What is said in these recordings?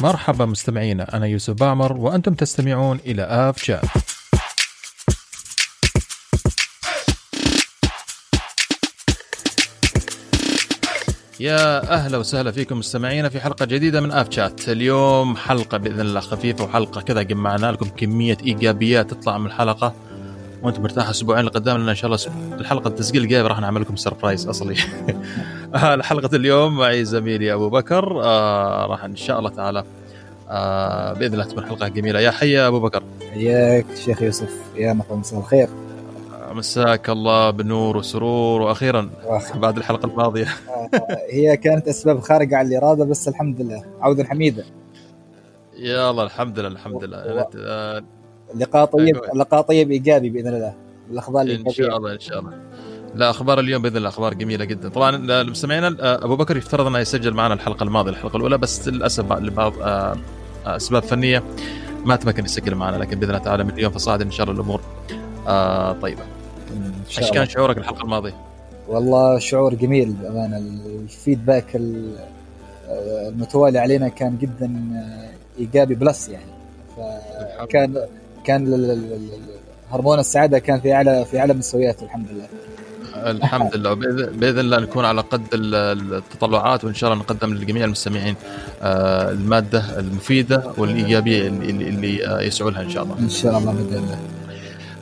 مرحبا مستمعينا أنا يوسف بامر وأنتم تستمعون إلى آف شات يا أهلا وسهلا فيكم مستمعينا في حلقة جديدة من آف شات اليوم حلقة بإذن الله خفيفة وحلقة كذا جمعنا لكم كمية إيجابيات تطلع من الحلقة. وأنتم مرتاحوا أسبوعين لقدام لأن إن شاء الله الحلقة التسجيل الجاي راح نعمل لكم سربرايز أصلي. حلقه اليوم معي زميلي أبو بكر. آه راح إن شاء الله تعالى. آه بإذن الله تكون حلقة جميلة. يا حي أبو بكر. حياك شيخ يوسف. يا مساء الخير. مساك الله بالنور والسرور وأخيرا بعد الحلقة الماضية. هي كانت أسباب خارقه عن الإرادة بس الحمد لله. عودة حميدة. يا الله الحمد لله الحمد لله. آه، لقاء طيب لقاء طيب إيجابي بإذن الله. الأخبار إن شاء الله إن شاء الله. لا أخبار اليوم بإذن الله أخبار جميلة جدا. طبعا المستمعين أبو بكر يفترض أنه يسجل معنا الحلقة الماضية الحلقة الأولى بس للأسف لبعض آه، أسباب فنية ما تمكن يسجل معنا لكن بإذن الله تعالى من اليوم فصاعدا إن شاء الله الأمور آه طيبة. إيش كان شعورك الحلقة الماضية؟ والله شعور جميل بأمانة. الفيدباك المتوالي علينا كان جدا إيجابي بلس يعني. فكان كان هرمون السعادة كان في اعلى في أعلى مستوياته الحمد لله. الحمد لله. بإذن الله نكون على قد التطلعات وإن شاء الله نقدم لجميع المستمعين آه، المادة المفيدة والإيجابية اللي يسعوا لها إن شاء الله. إن شاء الله بإذن الله.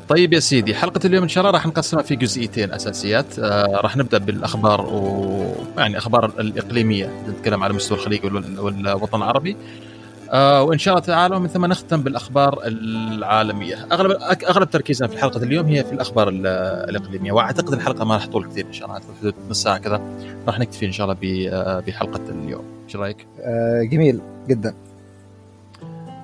طيب يا سيدي حلقة اليوم إن شاء الله راح نقسمها في جزئيتين أساسيات. آه راح نبدأ بالأخبار و يعني أخبار الإقليمية نتكلم على مستوى الخليج والوطن العربي. آه وإن شاء الله تعالى ومن ثم نختم بالأخبار العالمية. أغلب أغلب تركيزنا في حلقة اليوم هي في الأخبار الإقليمية وأعتقد الحلقة ما راح تطول كثير إن شاء الله في حدود نص ساعة كذا راح نكتفي إن شاء الله آه، بحلقة اليوم. إيش رأيك؟ آه جميل جدا.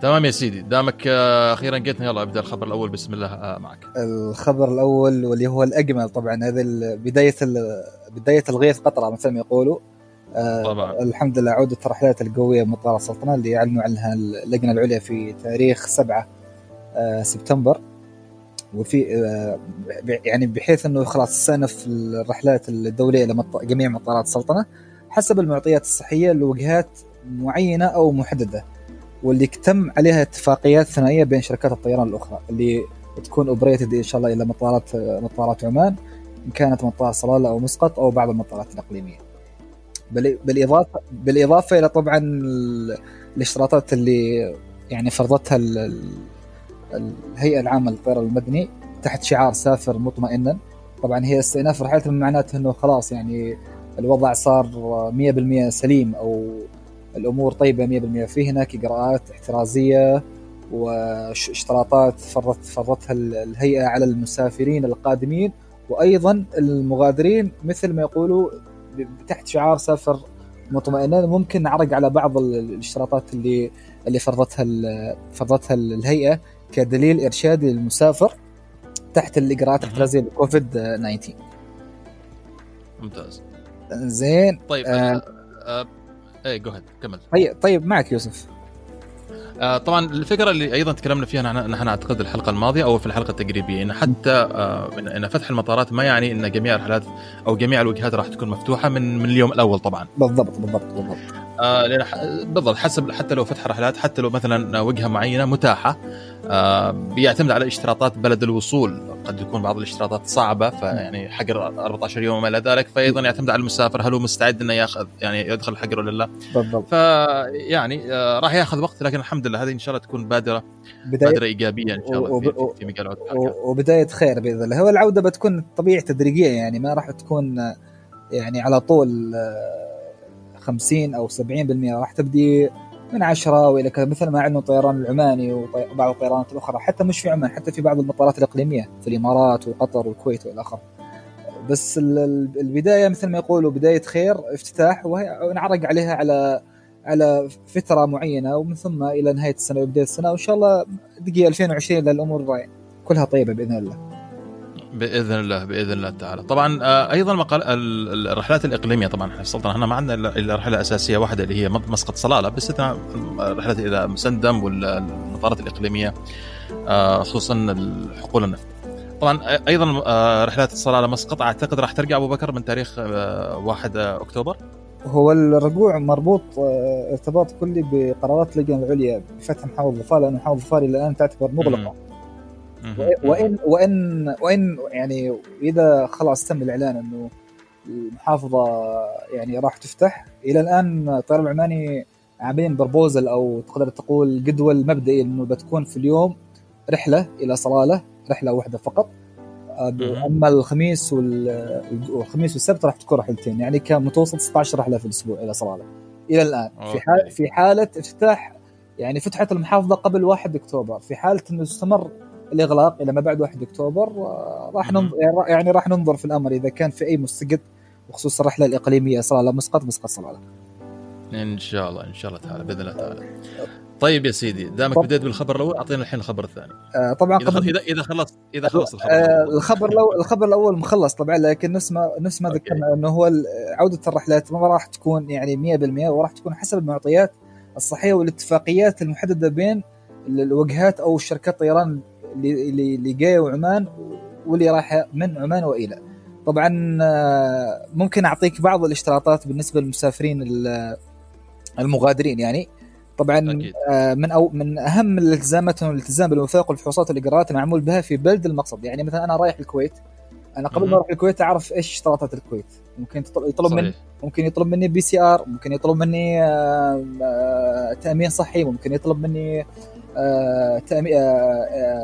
تمام يا سيدي. دامك أخيرا جيتنا يلا أبدأ الخبر الأول. بسم الله معك. الخبر الأول واللي هو الأجمل طبعا هذا بداية بداية الغيث قطره مثل ما يقولوا. طبعا. الحمد لله عودة الرحلات القوية مطار السلطنه اللي اعلنوا عنها اللجنة العليا في تاريخ 7 سبتمبر. وفي يعني بحيث إنه خلاص استأنف الرحلات الدولية لجميع مطارات السلطنه حسب المعطيات الصحية لوجهات معينة أو محددة. واللي تم عليها اتفاقيات ثنائية بين شركات الطيران الأخرى اللي تكون اوبريتد إن شاء الله إلى مطارات مطارات عمان إن كانت مطار صلالة أو مسقط أو بعض المطارات الإقليمية. بالاضافه بالإضافة إلى طبعا الاشتراطات اللي يعني فرضتها الهيئة العامة للطيران المدني تحت شعار سافر مطمئنا. طبعا هي استئناف رحلات معناته إنه خلاص يعني الوضع صار 100% سليم أو الأمور طيبة 100% في هناك إجراءات احترازية واشتراطات فرضت فرضتها الهيئة على المسافرين القادمين وأيضا المغادرين مثل ما يقولوا تحت شعار سافر مطمئنا ممكن نعرق على بعض الاشتراطات اللي اللي فرضتها فرضتها الهيئة كدليل ارشادي للمسافر تحت الإجراءات الاحترازيه لكوفيد 19 ممتاز. زين. طيب آه آه إيه جو كمل. طيب طيب معك يوسف. آه طبعا الفكرة اللي أيضا تكلمنا فيها نحن أعتقد الحلقة الماضية أو في الحلقة التجريبيه إن حتى آه ان فتح المطارات ما يعني إن جميع الرحلات أو جميع الوجهات راح تكون مفتوحة من من اليوم الأول طبعا. بالضبط بالضبط بالضبط. آه بالضبط حسب حتى لو فتح رحلات حتى لو مثلا وجهة معينة متاحة آه بيعتمد على اشتراطات بلد الوصول. قد يكون بعض الاشتراطات صعبة فيعني حجر 14 يوم وما إلى ذلك فايضا يعتمد على المسافر هل هو مستعد إنه يأخذ يعني يدخل الحجر ولا لا. بالضبط. فيعني آه راح يأخذ وقت لكن الحمد لله هذه إن شاء الله تكون بادرة بداية بادرة إيجابية إن شاء الله وب... في, في مجال وبداية خير بإذن الله. هو العودة بتكون طبيعه تدريجيه يعني ما راح تكون يعني على طول 50 أو 70% راح تبدي من 10 وإلى كذا مثل ما عندنا الطيران العماني وبعض الطيرانات الأخرى حتى مش في عمان حتى في بعض المطارات الإقليمية في الإمارات وقطر والكويت والى اخره بس البداية مثل ما يقولوا بداية خير افتتاح ونعرق عليها على على فترة معينة ومن ثم إلى نهاية السنة وبداية السنة وإن شاء الله دقيقة 2020 للأمور كلها طيبة بإذن الله. بإذن الله بإذن الله تعالى. طبعا آه، أيضا مقال الرحلات الإقليمية طبعا إحنا السلطنه إحنا ما عندنا الا رحلة أساسية واحدة اللي هي مسقط صلالة باستثناء رحلات إلى مسندم والمطارات الإقليمية آه، خصوصا حقول النفط. طبعا أيضا آه، رحلات الصلالة مسقط. أعتقد راح ترجع أبو بكر من تاريخ 1 أكتوبر؟ هو الرجوع مربوط ارتباط كلي بقرارات اللجنة العليا بفتح محافظ ظفار لأن محافظ ظفار إلى الآن تعتبر مغلقة. وان وان وإن يعني إذا خلاص تم الإعلان إنه المحافظة يعني راح تفتح إلى الآن الطيران العماني عاملين بربوزل أو تقدر تقول جدول مبدئي إنه بتكون في اليوم رحلة إلى صلالة رحلة واحدة فقط. أما الخميس والخميس والسبت راح تكون رحلتين يعني كان متوسط 16 رحلة في الأسبوع إلى صلالة. إلى الآن. في حال في حالة افتتاح يعني فتحت المحافظة قبل 1 أكتوبر في حالة إنه استمر الإغلاق إلى ما بعد 1 أكتوبر راح ننظر يعني راح ننظر في الأمر إذا كان في أي مستجد بخصوص الرحلة الإقليمية صلاله مسقط مسقط صلاله إن شاء الله إن شاء الله تعالى بإذن الله تعالى. طيب يا سيدي دامك بديت بالخبر الأول أعطينا الحين الخبر الثاني. آه طبعا إذا قبل... اذا إذا خلص إذا خلص الخبر آه الخبر الأول الخبر الأول مخلص طبعا لكن نفس ما نفس ما ذكرنا إنه هو عودة الرحلات ما راح تكون يعني 100% وراح تكون حسب المعطيات الصحية والاتفاقيات المحددة بين الوجهات أو شركات الطيران اللي اللي جاية وعمان واللي رايحه من عمان وإلى. طبعا آه، ممكن أعطيك بعض الاشتراطات بالنسبة للمسافرين المغادرين يعني. طبعا أكيد. آه، من أو من أهم الألتزامات الالتزام بالوثائق والفحوصات والاجراءات المعمول بها في بلد المقصد. يعني مثلا أنا رايح الكويت. أنا قبل ما أروح الكويت أعرف إيش اشتراطات الكويت. ممكن يطلب مني ممكن يطلب مني PCR ممكن يطلب مني آه، تأمين صحي ممكن يطلب مني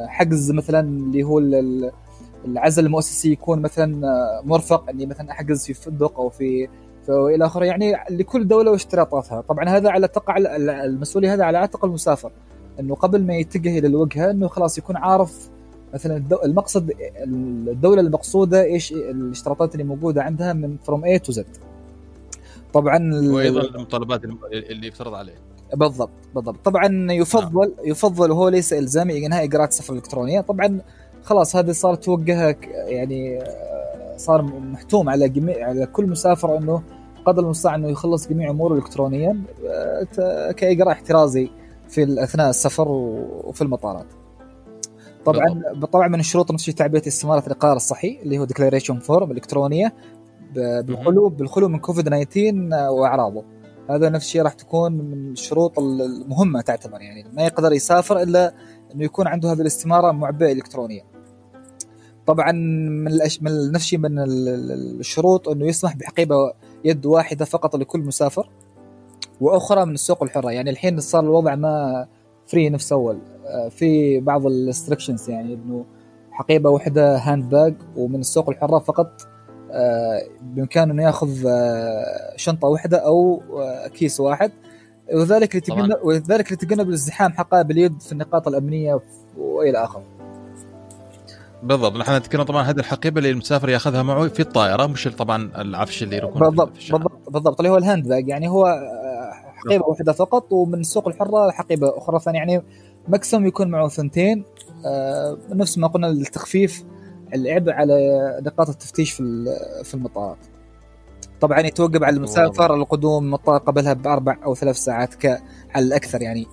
حجز مثلا اللي هو العزل المؤسسي يكون مثلا مرفق إني مثلا أحجز في فندق أو في والى آخره. يعني لكل دولة واشتراطاتها. طبعا هذا على تقع المسؤوليه هذا على عاتق المسافر إنه قبل ما يتجه إلى الوجهة إنه خلاص يكون عارف مثلا المقصد الدولة المقصودة إيش الاشتراطات اللي موجودة عندها من from A to Z طبعا وأيضا المتطلبات اللي يفترض عليه. بالضبط بالضبط طبعا يفضل نعم. يفضل وهو ليس إلزامي انهاء إجراءات السفر الإلكترونية طبعا خلاص هذه صارت توجهها يعني صار محتوم على جميع على كل مسافر إنه قدر المستطاع إنه يخلص جميع أموره الكترونيا آه، كإجراء احترازي في أثناء السفر وفي المطارات. طبعا طبعا من الشروط نفس تعبئة استمارة الاقرار الصحي اللي هو declaration form الإلكترونية بالخلو بالخلو من كوفيد 19 وأعراضه. هذا نفس الشيء راح تكون من الشروط المهمة تعتبر يعني ما يقدر يسافر إلا إنه يكون عنده هذه الاستمارة معبئه الكترونيا. طبعا من الأش... من نفس الشيء من الشروط إنه يسمح بحقيبة يد واحدة فقط لكل مسافر وأخرى من السوق الحرة يعني الحين صار الوضع ما free نفس أول آه، في بعض ال restrictions يعني إنه حقيبة واحدة hand bag ومن السوق الحرة فقط بإمكانه إنه يأخذ آه، شنطة واحدة أو كيس واحد. وذلك لتجنب وذلك لتجنب الازدحام حقائب اليد في النقاط الأمنية وإلى آخره. بالضبط. نحن نتكلم طبعا هذه الحقيبة اللي المسافر يأخذها معه في الطائرة مش طبعا العفش اللي يكون بالضبط بالضبط بالضبط. اللي هو ال hand bag يعني هو آه، حقيبة واحدة فقط ومن السوق الحرة حقيبة أخرى ثانية. يعني maximum يكون معه ثنتين. آه، نفس ما قلنا للتخفيف. العبء على نقاط التفتيش في في المطارات طبعا يتوقف على المسافر القدوم المطار قبلها بأربع أو ثلاث ساعات على الأكثر يعني.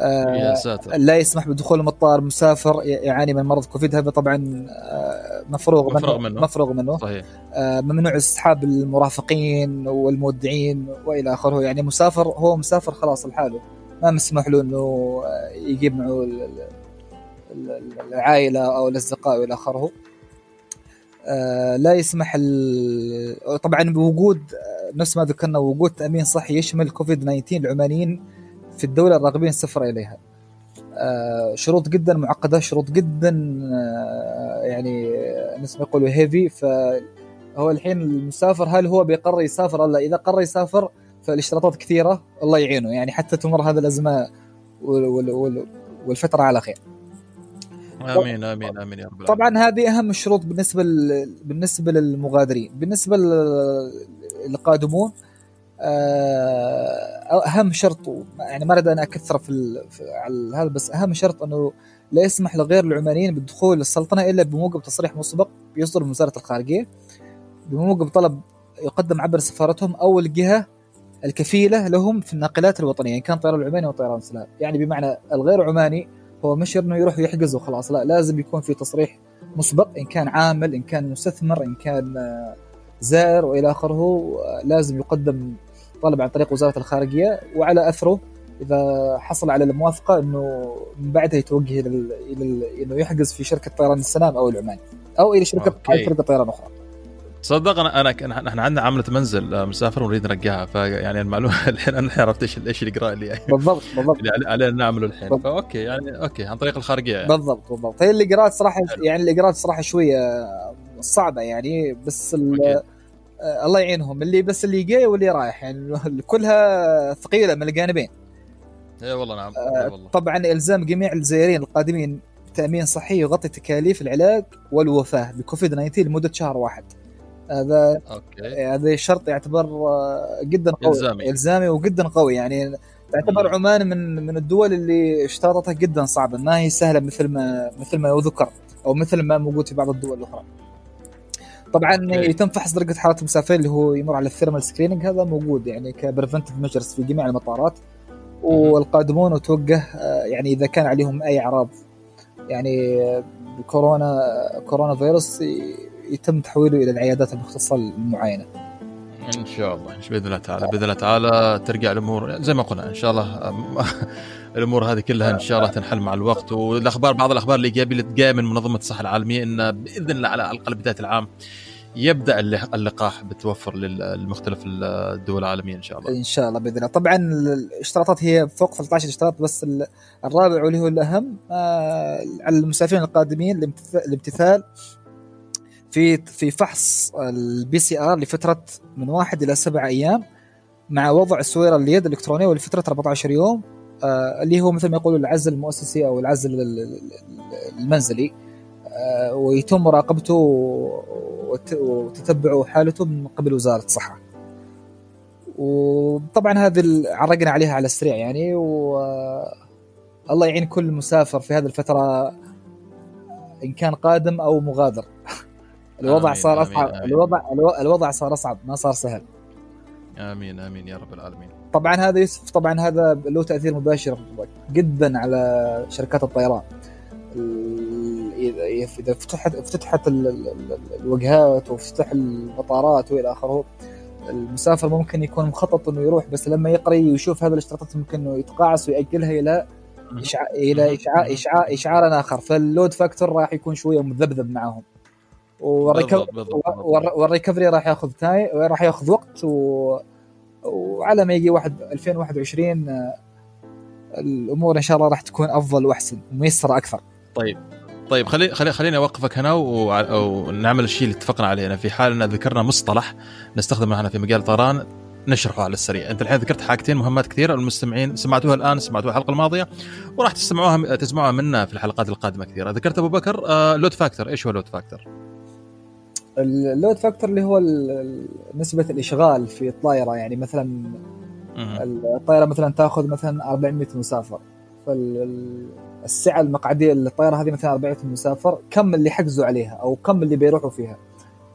يا آه، ساتر. لا يسمح بدخول المطار مسافر يعاني من مرض كوفيد. هذا طبعا آه، مفروغ, مفروغ منه, منه مفروغ منه. صحيح. آه، ممنوع اسحاب المرافقين والمودعين وإلى آخره. يعني مسافر هو مسافر خلاص لحاله. ما مسمح له إنه يجيب معه العائلة أو الأصدقاء والى آخره. لا يسمح طبعا بوجود نفس ما ذكرنا وجود تأمين صحي يشمل كوفيد 19 العمانيين في الدولة الراغبين السفر إليها. آه، شروط جدا معقدة شروط جدا آه، يعني نسمع يقولوا هيفي فهو الحين المسافر هل هو بيقرر يسافر ولا إذا قرر يسافر فالاشتراطات كثيرة الله يعينه. يعني حتى تمر هذه الأزمة والفترة على خير. آمين آمين آمين يا رب طبعا هذه أهم الشروط بالنسبة بالنسبة للمغادرين. بالنسبة للقادمون آه، أهم شرط يعني ما أريد أنا أكثر في, على هذا بس أهم شرط أنه لا يسمح لغير العمانيين بالدخول للسلطنة إلا بموجب تصريح مسبق يصدر من وزارة الخارجية. بموجب طلب يقدم عبر سفارتهم أو الجهة الكفيلة لهم في الناقلات الوطنية إن كان طيران العماني أو طيران سلام يعني بمعنى الغير عماني هو مش إنه يروح يحجز وخلاص لا لازم يكون في تصريح مسبق إن كان عامل إن كان مستثمر إن كان زائر وإلى آخره لازم يقدم طلب عن طريق وزارة الخارجية وعلى أثره إذا حصل على الموافقة إنه من بعدها يتوجه إلى إنه يحجز في شركة طيران السلام أو العماني أو إلى شركة okay. شركة طيران أخرى. تصدق أنا أنا إحنا عندنا عمله منزل آه، مسافر ونريد نرجعها فيعني المعلومة الحين أنا الحين عرفت إيش إيش الاجراء اللي يعني بالضبط بالضبط. اللي علينا نعمله الحين. ف okay يعني okay عن طريق الخارجية يعني. بالضبط بالضبط. هي الاجراءات صراحة يعني الاجراءات صراحة شوية صعبة يعني بس آه الله يعينهم. اللي بس اللي جاي واللي رايح يعني كلها ثقيلة من الجانبين. اي والله نعم. آه والله. طبعا إلزام جميع الزائرين القادمين تأمين صحي يغطي تكاليف العلاج والوفاة بكوفيد 19 لمدة شهر واحد. هذا أوكي. هذا شرط يعتبر آه، جدا قوي إلزامي. إلزامي وجدا قوي. يعني تعتبر عمان من من الدول اللي اشتراطاتها جدا صعبه ما هي سهلة مثل ما مثل ما يذكر أو مثل ما موجود في بعض الدول الأخرى. طبعا okay. يتم فحص درجة حرارة المسافرين اللي هو يمر على ال thermal screening هذا موجود يعني ك preventive measures في جميع المطارات. والقادمون وتوجه آه، يعني إذا كان عليهم أي أعراض. يعني كورونا corona virus يتم تحويله إلى العيادات المختصة للمعاينه. إن شاء الله بإذن الله تعالى بإذن الله تعالى ترجع الأمور زي ما قلنا إن شاء الله الأمور هذه كلها إن شاء الله تنحل مع الوقت والأخبار بعض الأخبار الايجابيه اللي جاية من منظمة الصحة العالمية إن بإذن الله على الأقل بداية العام يبدأ اللقاح بتوفر للمختلف الدول العالمية إن شاء الله. إن شاء الله بإذن الله، طبعا الاشتراطات هي فوق 13 اشتراط بس الرابع واللي هو الأهم آه، على المسافرين القادمين الامتثال في في فحص ال PCR لفترة من واحد إلى سبع أيام مع وضع السويرة اليد الإلكترونية ولفترة 14 يوم آه اللي هو مثل ما يقولوا العزل المؤسسي أو العزل المنزلي آه ويتم مراقبته وتتبع حالته من قبل وزارة الصحة. وطبعا هذه عرقنا عليها على السريع يعني و الله يعين كل مسافر في هذه الفترة إن كان قادم أو مغادر الوضع آمين صار أصعب آمين. الوضع الوضع صار أصعب ما صار سهل. آمين آمين يا رب العالمين. طبعا هذا يوسف طبعا هذا له تأثير مباشر جدا على شركات الطيران. اذا فتحت افتتحت الوجهات وافتتح المطارات وإلى آخره المسافر ممكن يكون مخطط إنه يروح بس لما يقري ويشوف هذا الاشتراطات ممكن إنه يتقاعس ويأجلها إلى إشعاع إلى إشعاع إشعاع إشعار آخر. فال load factor راح يكون شوية مذبذب معهم. وال recovery راح ياخذ ti- راح ياخذ وقت و... وعلى ما يجي واحد 2021 آه، الأمور إن شاء الله راح تكون أفضل وأحسن وميسره أكثر. طيب طيب خلي خلي خليني أوقفك هنا ونعمل الشيء اللي اتفقنا عليه. في حال أن ذكرنا مصطلح نستخدمه هنا في مجال الطيران نشرحه على السريع. أنت الحين ذكرت حاجتين مهمات كثيرة المستمعين سمعتوها الآن سمعتوها الحلقة الماضية وراح تسمعوها تسمعوها منا في الحلقات القادمة كثيرة. ذكرت أبو بكر آه load factor إيش هو load factor ال load factor اللي هو نسبة الإشغال في الطائرة يعني مثلا الطائرة مثلا تأخذ مثلا 400 مسافر. فالسعة المقعدية للطائرة هذه مثلا 400 مسافر كم اللي حجزوا عليها أو كم اللي بيروحوا فيها؟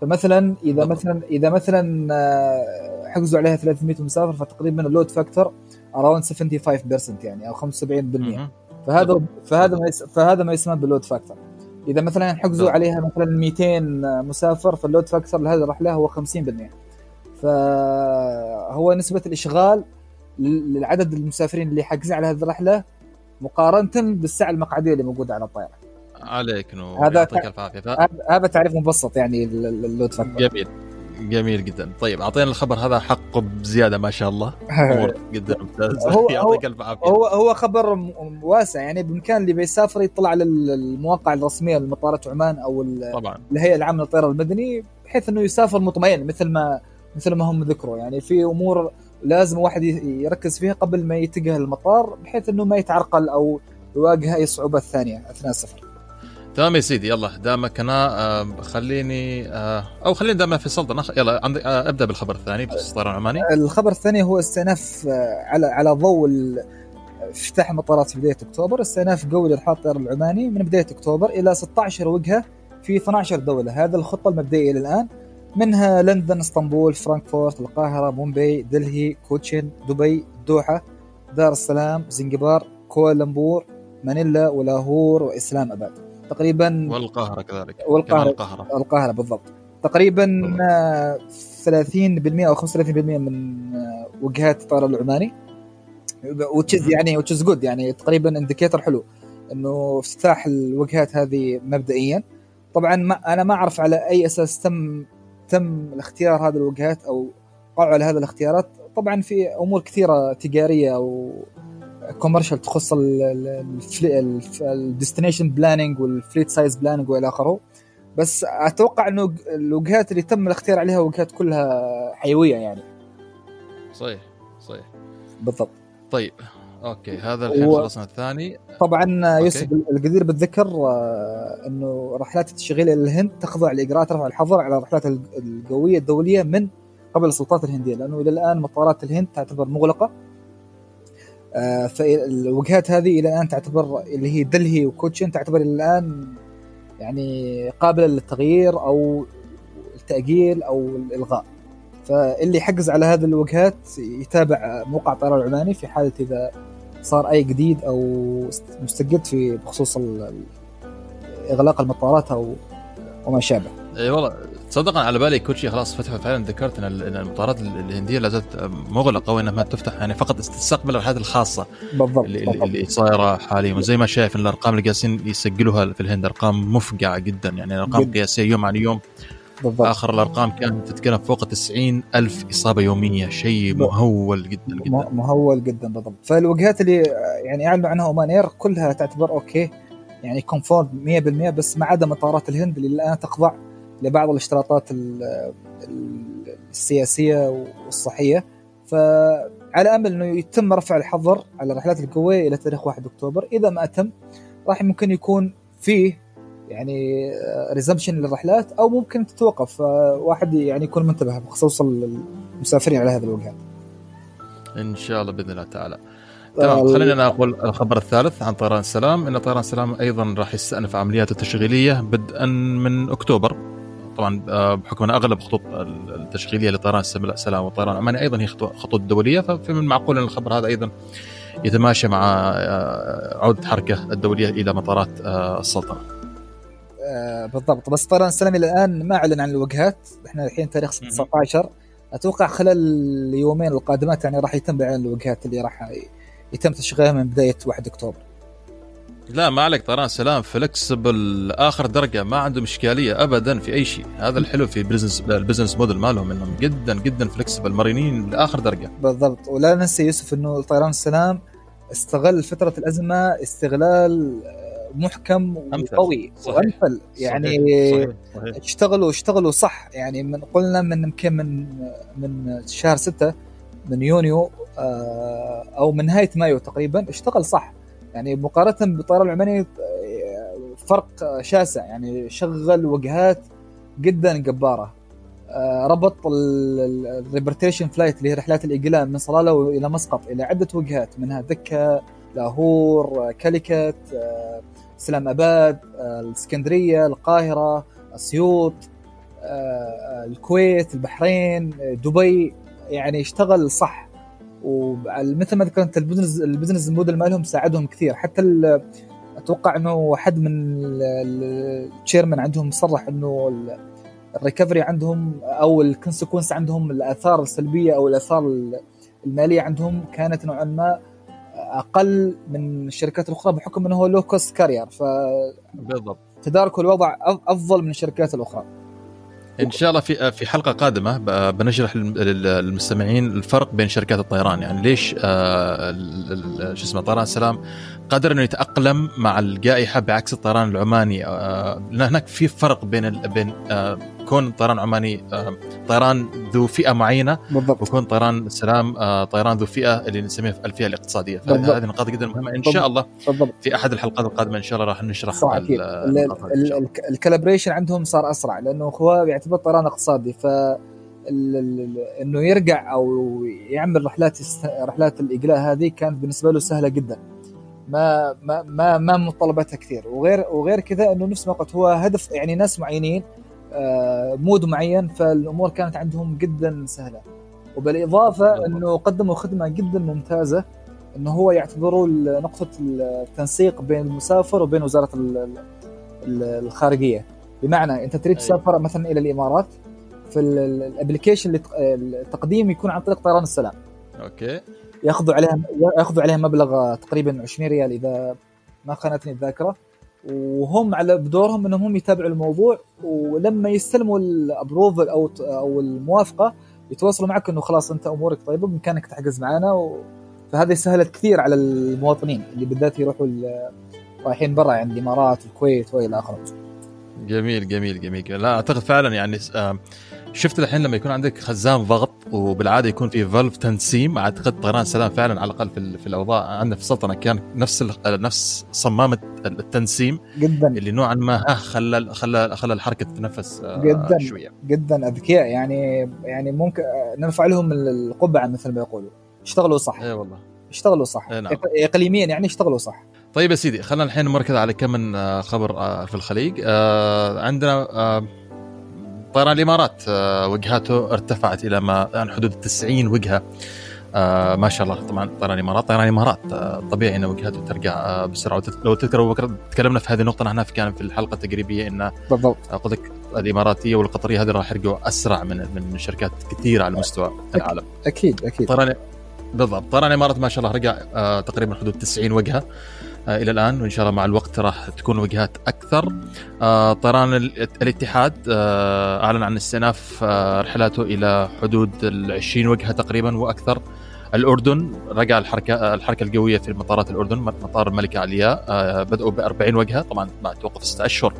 فمثلا إذا مثلا إذا مثلا آه، حجزوا عليها 300 مسافر فتقريبا ال load factor around 75% يعني أو 75% فهذا فهذا ما فهذا ما يسمى بال load factor. إذا مثلا حجزوا نعم. عليها مثلا 200 مسافر فال load factor لهذه الرحله هو 50% فهو نسبة الإشغال للعدد المسافرين اللي حاجزين على هذه الرحلة مقارنه بالسعة المقعدية اللي موجودة على الطائرة. عليك نور هذا يعطيك العافية. هذا تعريف مبسط يعني ال load factor جميل. جميل جدا. طيب أعطينا الخبر هذا حقه بزيادة ما شاء الله. أمور جدا ممتاز هو يعطيك الف عافية. هو هو خبر واسع. يعني بإمكان اللي بيسافر يطلع على المواقع الرسمية لمطارات عمان أو طبعا. الهيئه العامة للطيران المدني بحيث إنه يسافر مطمئن مثل ما مثل ما هم ذكروا. يعني في أمور لازم واحد يركز فيها قبل ما يتجه المطار بحيث إنه ما يتعرقل أو يواجه أي صعوبات ثانية أثناء السفر. تمام يا سيدي يلا دامك أنا آه خليني آه أو خليني دامنا في السلطنه يلا عندي آه أبدأ بالخبر الثاني الطيران العماني الخبر الثاني هو استئناف على على ضوء افتتاح المطارات في بداية أكتوبر. استئناف قوي لرحلات الطيران العماني من بداية أكتوبر إلى 16 وجهة في 12 دولة. هذا الخطة المبدئية إلى الان منها لندن إسطنبول فرانكفورت القاهرة مومباي دلهي كوتشين دبي الدوحه دار السلام زنجبار كوالالمبور مانيلا ولاهور وإسلام آباد. تقريبا والقاهرة كذلك. والقاهرة. القاهرة, القاهرة بالضبط. تقريبا 30% أو 35% من وجهات الطيران العماني. which is يعني which is good يعني تقريبا indicator حلو إنه افتتاح الوجهات هذه مبدئيا. طبعا ما أنا ما أعرف على أي أساس تم تم الاختيار هذه الوجهات أو وقعوا على هذه الاختيارات. طبعا في أمور كثيرة تجارية أو commercial تخص ال destination planning وال fleet size planning والى آخره. بس أتوقع إنه الوجهات اللي تم الاختيار عليها وجهات كلها حيوية يعني. صحيح صحيح. بالضبط. طيب okay هذا الحين و... خلصنا الثاني. طبعا يوسف الجدير بالذكر آه، إنه رحلات التشغيل إلى الهند تخضع لإجراءات رفع الحظر على الرحلات الجويه الدولية من قبل السلطات الهندية لأنه إلى الآن مطارات الهند تعتبر مغلقة. فالوجهات هذه إلى الآن تعتبر اللي هي دلهي وكوتشن تعتبر إلى الآن يعني قابلة للتغيير أو التأجيل أو الإلغاء فاللي يحجز على هذه الوجهات يتابع موقع الطيران العماني في حالة إذا صار أي جديد أو مستجد في بخصوص إغلاق المطارات أو وما شابه. إي والله تصدق على بالي كوتشي خلاص فتحوا فعلا ذكرت إن المطارات الهندية لا زالت مغلقة وإنها ما تفتح يعني فقط تستقبل الرحلات الخاصة بالضبط اللي, بالضبط. اللي صايرة حاليا. وزي ما شايف إن الأرقام اللي جالسين يسجلوها في الهند أرقام مفقعه جدا يعني ارقام قياسية يوم عن يوم. بالضبط. آخر الأرقام كانت تتكلم فوق 90 ألف إصابة يومية شيء مهول جدا جدا. مهول جدا بالضبط. فالوجهات اللي يعني أعلنوا عنها Oman Air كلها تعتبر okay يعني confirm 100% بس ما عدا مطارات الهند اللي الآن تخضع لبعض الاشتراطات السياسية والصحية فعلى أمل إنه يتم رفع الحظر على الرحلات القويه إلى تاريخ 1 أكتوبر إذا ما تم راح ممكن يكون فيه يعني ريزمشن للرحلات أو ممكن تتوقف واحد يعني يكون منتبه بخصوص المسافرين على هذه الوجهات. إن شاء الله بإذن الله تعالى. تمام خلينا أنا أقول الخبر الثالث عن طيران السلام إن طيران السلام أيضا راح يستأنف عملياته التشغيلية بدءا من أكتوبر طبعا آه، بحكم أن أغلب خطوط التشغيلية لطيران السلام والطيران العماني أيضا هي خطوط دولية فمن المعقول أن الخبر هذا أيضا يتماشى مع آه، عودة الحركه الدولية إلى مطارات آه، السلطنة. بالضبط بس طيران السلام إلى الآن ما أعلن عن الوجهات إحنا الحين تاريخ 19 أتوقع خلال اليومين القادمات يعني راح يتم اعلان الوجهات اللي راح يتم تشغيلها من بداية 1 أكتوبر. لا ما عليك طيران سلام flexible آخر درجة ما عندهم إشكالية ابدا في أي شيء. هذا الحلو في business ال business model مالهم إنهم جدا جدا flexible مرنين لآخر درجة. بالضبط. ولا ننسى يوسف إنه طيران السلام استغل فترة الأزمة استغلال محكم وقوي وانفل يعني صحيح. صحيح. اشتغلوا اشتغلوا صح. يعني من قلنا من يمكن من من شهر ستة من يونيو آه، أو من نهاية مايو تقريبا اشتغل صح. يعني مقارنة بالطيران العماني فرق شاسع يعني شغل وجهات جدا جبارة. آه، ربط ال repatriation flight اللي هي رحلات الإجلاء من صلالة إلى مسقط إلى عدة وجهات منها دكا لاهور كاليكت آه، إسلام أباد آه، الإسكندرية القاهرة اسيوط الكويت البحرين دبي. يعني اشتغل صح. ومثل ما ذكرت ال business ال business model مالهم ساعدهم كثير. حتى أتوقع إنه حد من ال chairman عندهم صرح إنه ال recovery عندهم أو ال consequence عندهم الآثار السلبية أو الآثار المالية عندهم كانت نوعا ما أقل من الشركات الأخرى بحكم إنه هو low cost carrier ف بالضبط. تداركوا الوضع أفضل من الشركات الأخرى. إن شاء الله في في حلقة قادمة بنشرح للمستمعين الفرق بين شركات الطيران. يعني ليش آه، شو اسمه طيران السلام قدر إنه يتأقلم مع الجائحة بعكس الطيران العماني؟ آه، هناك في فرق بين بين آه، كون طيران عماني طيران ذو فئة معينة بالضبط. وكون طيران السلام طيران ذو فئة اللي نسميها الفئة الاقتصادية. فهذه نقاط جدا مهمة. إن شاء الله بالضبط. في أحد الحلقات القادمة إن شاء الله راح نشرح صح أكيد. ال calibration عندهم صار أسرع لأنه هو يعتبر طيران اقتصادي. ف إنه يرجع أو يعمل رحلات رحلات الإجلاء هذه كانت بالنسبة له سهلة جدا. ما ما ما, ما متطلباتها كثير. وغير وغير كذا إنه نفس ما قلت هو هدف يعني ناس معينين آه، مود معين فالأمور كانت عندهم جدا سهلة. وبالإضافة إنه قدموا خدمة جدا ممتازة إنه هو يعتبروا نقطة التنسيق بين المسافر وبين وزارة الخارجية. بمعنى أنت تريد تسافر مثلا إلى الإمارات في ال application التقديم يكون عن طريق طيران السلام. أوكي. ياخذوا عليها ياخذوا عليها مبلغ تقريبا 20 ريال إذا ما خانتني الذاكرة. وهم على بدورهم إنهم هم يتابعوا الموضوع ولما يستلموا ال approval أو أو الموافقة يتواصلوا معك إنه خلاص أنت أمورك طيبة بإمكانك تحجز معنا و... فهذه سهلت كثير على المواطنين اللي بالذات يروحوا رايحين برا يعني الإمارات والكويت وإلى آخره. جميل جميل جميل لا أعتقد فعلا يعني شفت الحين لما يكون عندك خزان ضغط وبالعادة يكون في فالف تنسيم أعتقد طيران سلام فعلا على الأقل في, في الأوضاع. عندنا في السلطنة كان نفس نفس صمامه التنسيم جدا. اللي نوعا ما ها خلى خلى خلى الحركة تتنفس آه، جدا. شوية. جدا. أذكياء يعني يعني ممكن نرفع لهم القبعة مثل ما يقولوا. اشتغلوا صح. اي والله. اشتغلوا صح. إيه نعم. اقليميا يعني اشتغلوا صح. طيب يا سيدي خلينا الحين نركز على كم من آه، خبر آه، في الخليج. عندنا طيران الإمارات آه، وجهاته ارتفعت إلى ما يعني حدود 90 وجهة. آه ما شاء الله طبعا طيران الإمارات. طيران الإمارات آه طبيعي إن وجهاته ترجع آه بسرعة. لو تذكر تكلمنا في هذه النقطة نحن كان في الحلقة التقريبية إن بالضبط. قلت لك الإماراتية والقطرية هذه راح يرجعوا أسرع من من شركات كثيرة على مستوى العالم. أكيد أكيد. طيران بالضبط. طيران الإمارات ما شاء الله رجع تقريبا حدود 90 وجهة. إلى الآن وإن شاء الله مع الوقت راح تكون وجهات أكثر. آه، طيران الاتحاد آه، أعلن عن استئناف رحلاته إلى حدود ال 20 وجهة تقريبا وأكثر. الأردن رجع الحركة الحركة القويه في مطارات الأردن مطار الملكه علياء بداوا ب 40 وجهة طبعا بعد توقف ستة أشهر.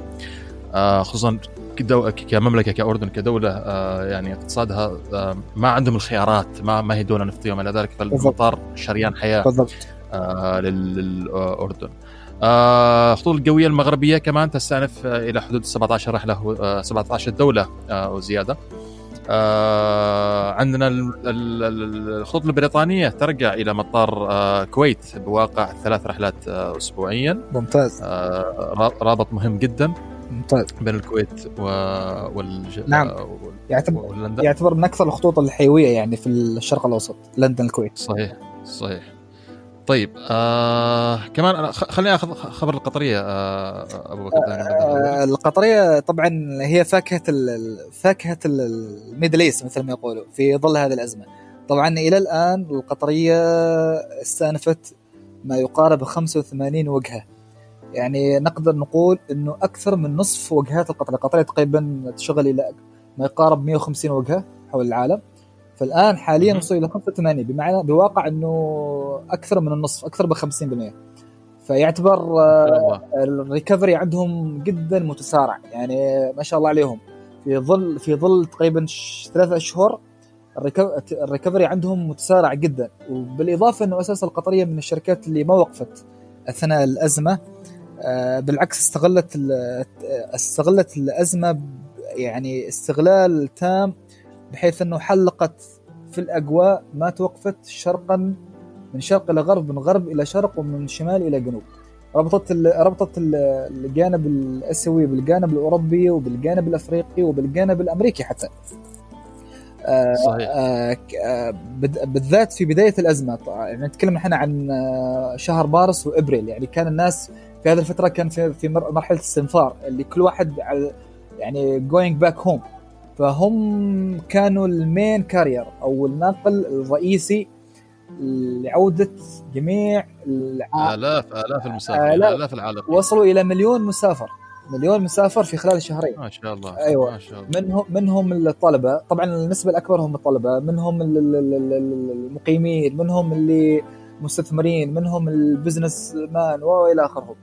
خصوصا كمملكة كأردن كدولة يعني اقتصادها ما عندهم الخيارات ما ما هي دوله نفطيه وما إلى ذلك فالمطار شريان حياة. بالضبط. آه، للأردن. آه، الخطوط القويه المغربية كمان تستأنف آه، إلى حدود 17 رحلة 17 دولة وزياده عندنا الخطوط البريطانية ترجع إلى مطار كويت بواقع ثلاث رحلات اسبوعيا. ممتاز. رابط مهم جدا ممتاز. بين الكويت و... وال نعم. يعتبر يعتبر من أكثر الخطوط الحيوية يعني في الشرق الأوسط لندن الكويت. صحيح صحيح. طيب آه كمان خليني آخذ خبر القطرية آه أبو بكر آه القطرية طبعا هي فاكهة فاكهة ال Middle East مثل ما يقولوا في ظل هذه الأزمة. طبعا إلى الآن القطرية استأنفت ما يقارب 85 وجهة. يعني نقدر نقول إنه أكثر من نصف وجهات القطرية القطرية تقريبا تشغل إلى ما يقارب 150 وجهة حول العالم. فالآن حاليا وصل إلى 85 بمعنى بواقع إنه أكثر من النصف أكثر ب 50% فيعتبر آه، الريكفري عندهم جدا متسارع. يعني ما شاء الله عليهم. في ظل في ظل تقريبا ثلاثة أشهر الريكفري عندهم متسارع جدا. وبالإضافة إنه أساس القطرية من الشركات اللي ما وقفت أثناء الأزمة. آه، بالعكس استغلت استغلت الأزمة يعني استغلال تام بحيث أنه حلقت في الأجواء ما توقفت شرقا من شرق إلى غرب من غرب إلى شرق ومن شمال إلى جنوب. ربطت ربطت الجانب الأسيوي بالجانب الأوروبي وبالجانب الأفريقي وبالجانب الأمريكي حتى. آه، صحيح. آه آه بالذات في بداية الأزمة. يعني نتكلم إحنا عن آه، شهر مارس وإبريل. يعني كان الناس في هذه الفترة كان في في مرحلة استنفار اللي كل واحد يعني going back home فهم كانوا ال main carrier أو الناقل الرئيسي لعودة جميع الاف آلاف المسافرين آلاف, آلاف العالم. وصلوا إلى مليون مسافر. مليون مسافر في خلال شهرين. ما شاء الله. أيوه. ما شاء الله. منهم منهم الطلبة. طبعا النسبة الأكبر هم الطلبة. منهم المقيمين. منهم اللي مستثمرين. منهم ال business man وإلى آخره.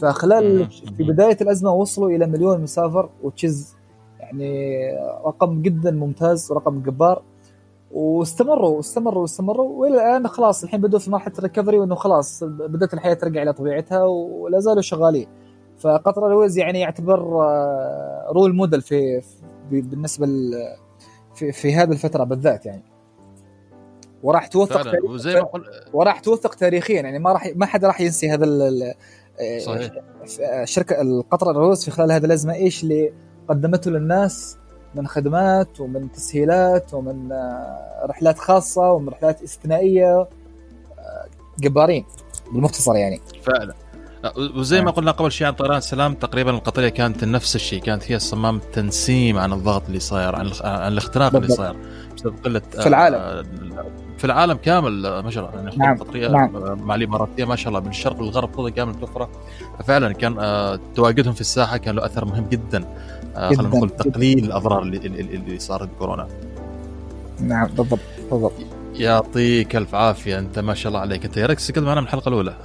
فخلال في بداية الأزمة وصلوا إلى مليون مسافر وتشيز يعني رقم جدا ممتاز ورقم جبار. واستمروا واستمروا واستمروا وإلى الآن خلاص الحين بدوا في مرحلة ال recovery وإنه خلاص بدأت الحياة ترجع إلى طبيعتها ولا زالوا شغالين. ف Qatar Airways يعني يعتبر role آه، موديل في, في بالنسبة في, في هذه الفترة بالذات يعني. وراح توثق وزي ما قل... وراح توثق تاريخيا. يعني ما راح ما حد راح ينسي هذا صحيح. شركة القطر ايرويز في خلال هذه الأزمة. إيش اللي قدمته للناس من خدمات ومن تسهيلات ومن آه، رحلات خاصة ومن رحلات استثنائية آه، جبارين بالمختصر يعني. فعلا. وزي ما قلنا قبل شيء عن طيران السلام تقريبا القطرية كانت نفس الشيء كانت هي صمام تنسيم عن الضغط اللي صاير عن عن الاختناق اللي صاير. بسبب قلة في العالم. في العالم كامل ما شاء الله. يعني نعم. القطرية نعم. مع الاماراتيه ما شاء الله من الشرق للغرب كامل متوفره ففعلا كان تواجدهم في الساحة كان له أثر مهم جدا. خلينا نقول تقليل الأضرار اللي اللي صارت بكورونا نعم بالضبط بالضبط. يعطيك ألف عافية أنت ما شاء الله عليك. أنت يا ريت سكت معنا من الحلقة الأولى.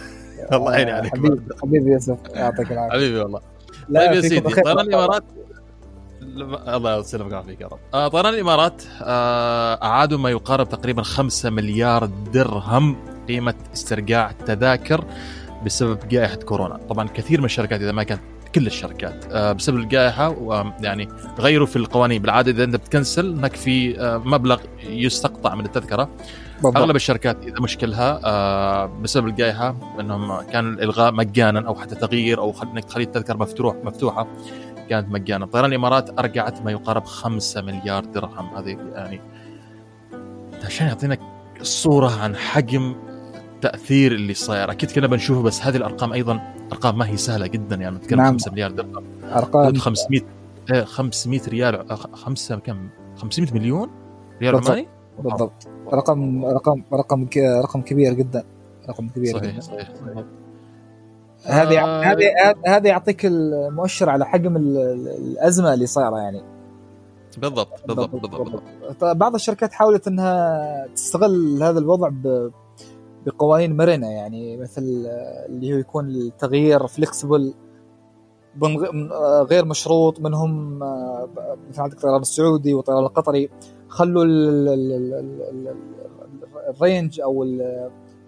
الله يعين عليك. حبيبي حبيبي يوسف يعطيك العافية. حبيبي والله. طيب يا سيدي طيران الإمارات. الله يسلمك ويعافيك يا رب. آه طيران الإمارات آه أعادوا ما يقارب تقريبا 5 مليار درهم قيمة استرجاع التذاكر بسبب جائحة كورونا. طبعا كثير من الشركات إذا ما كانت كل الشركات. آه بسبب الجائحه يعني غيروا في القوانين. بالعادة إذا أنت بتكنسل هناك في آه مبلغ يستقطع من التذكرة. بالضبط. أغلب الشركات إذا مشكلها آه بسبب الجائحه إنهم كان الإلغاء مجانا أو حتى تغيير أو إنك تخلي التذكرة مفتوح مفتوحة. كانت مجانا. طيران الإمارات ارجعت ما يقارب 5 مليار درهم. هذه يعني عشان يعطينا الصورة عن حجم التأثير اللي صاير أكيد كنا بنشوفه بس هذه الأرقام أيضا أرقام ما هي سهلة جدا يعني نتكلم نعم. 5 مليار درهم أرقام 500 500 ريال 5 كم 500 مليون ريال عماني بالضبط رقم رقم رقم رقم كبير جدا رقم كبير صحيح جداً. صحيح صحيح هذه آه هذه هذه يعطيك المؤشر على حجم الأزمة اللي صايرة يعني بالضبط بالضبط بالضبط, بالضبط. بالضبط. بعض الشركات حاولت إنها تستغل هذا الوضع ب بقوانين مرنه يعني مثل اللي هو يكون التغيير فليكسبل غير مشروط منهم مثل عندك الطيران السعودي والطيران القطري خلوا الرينج أو